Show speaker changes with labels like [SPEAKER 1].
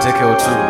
[SPEAKER 1] Tekel too.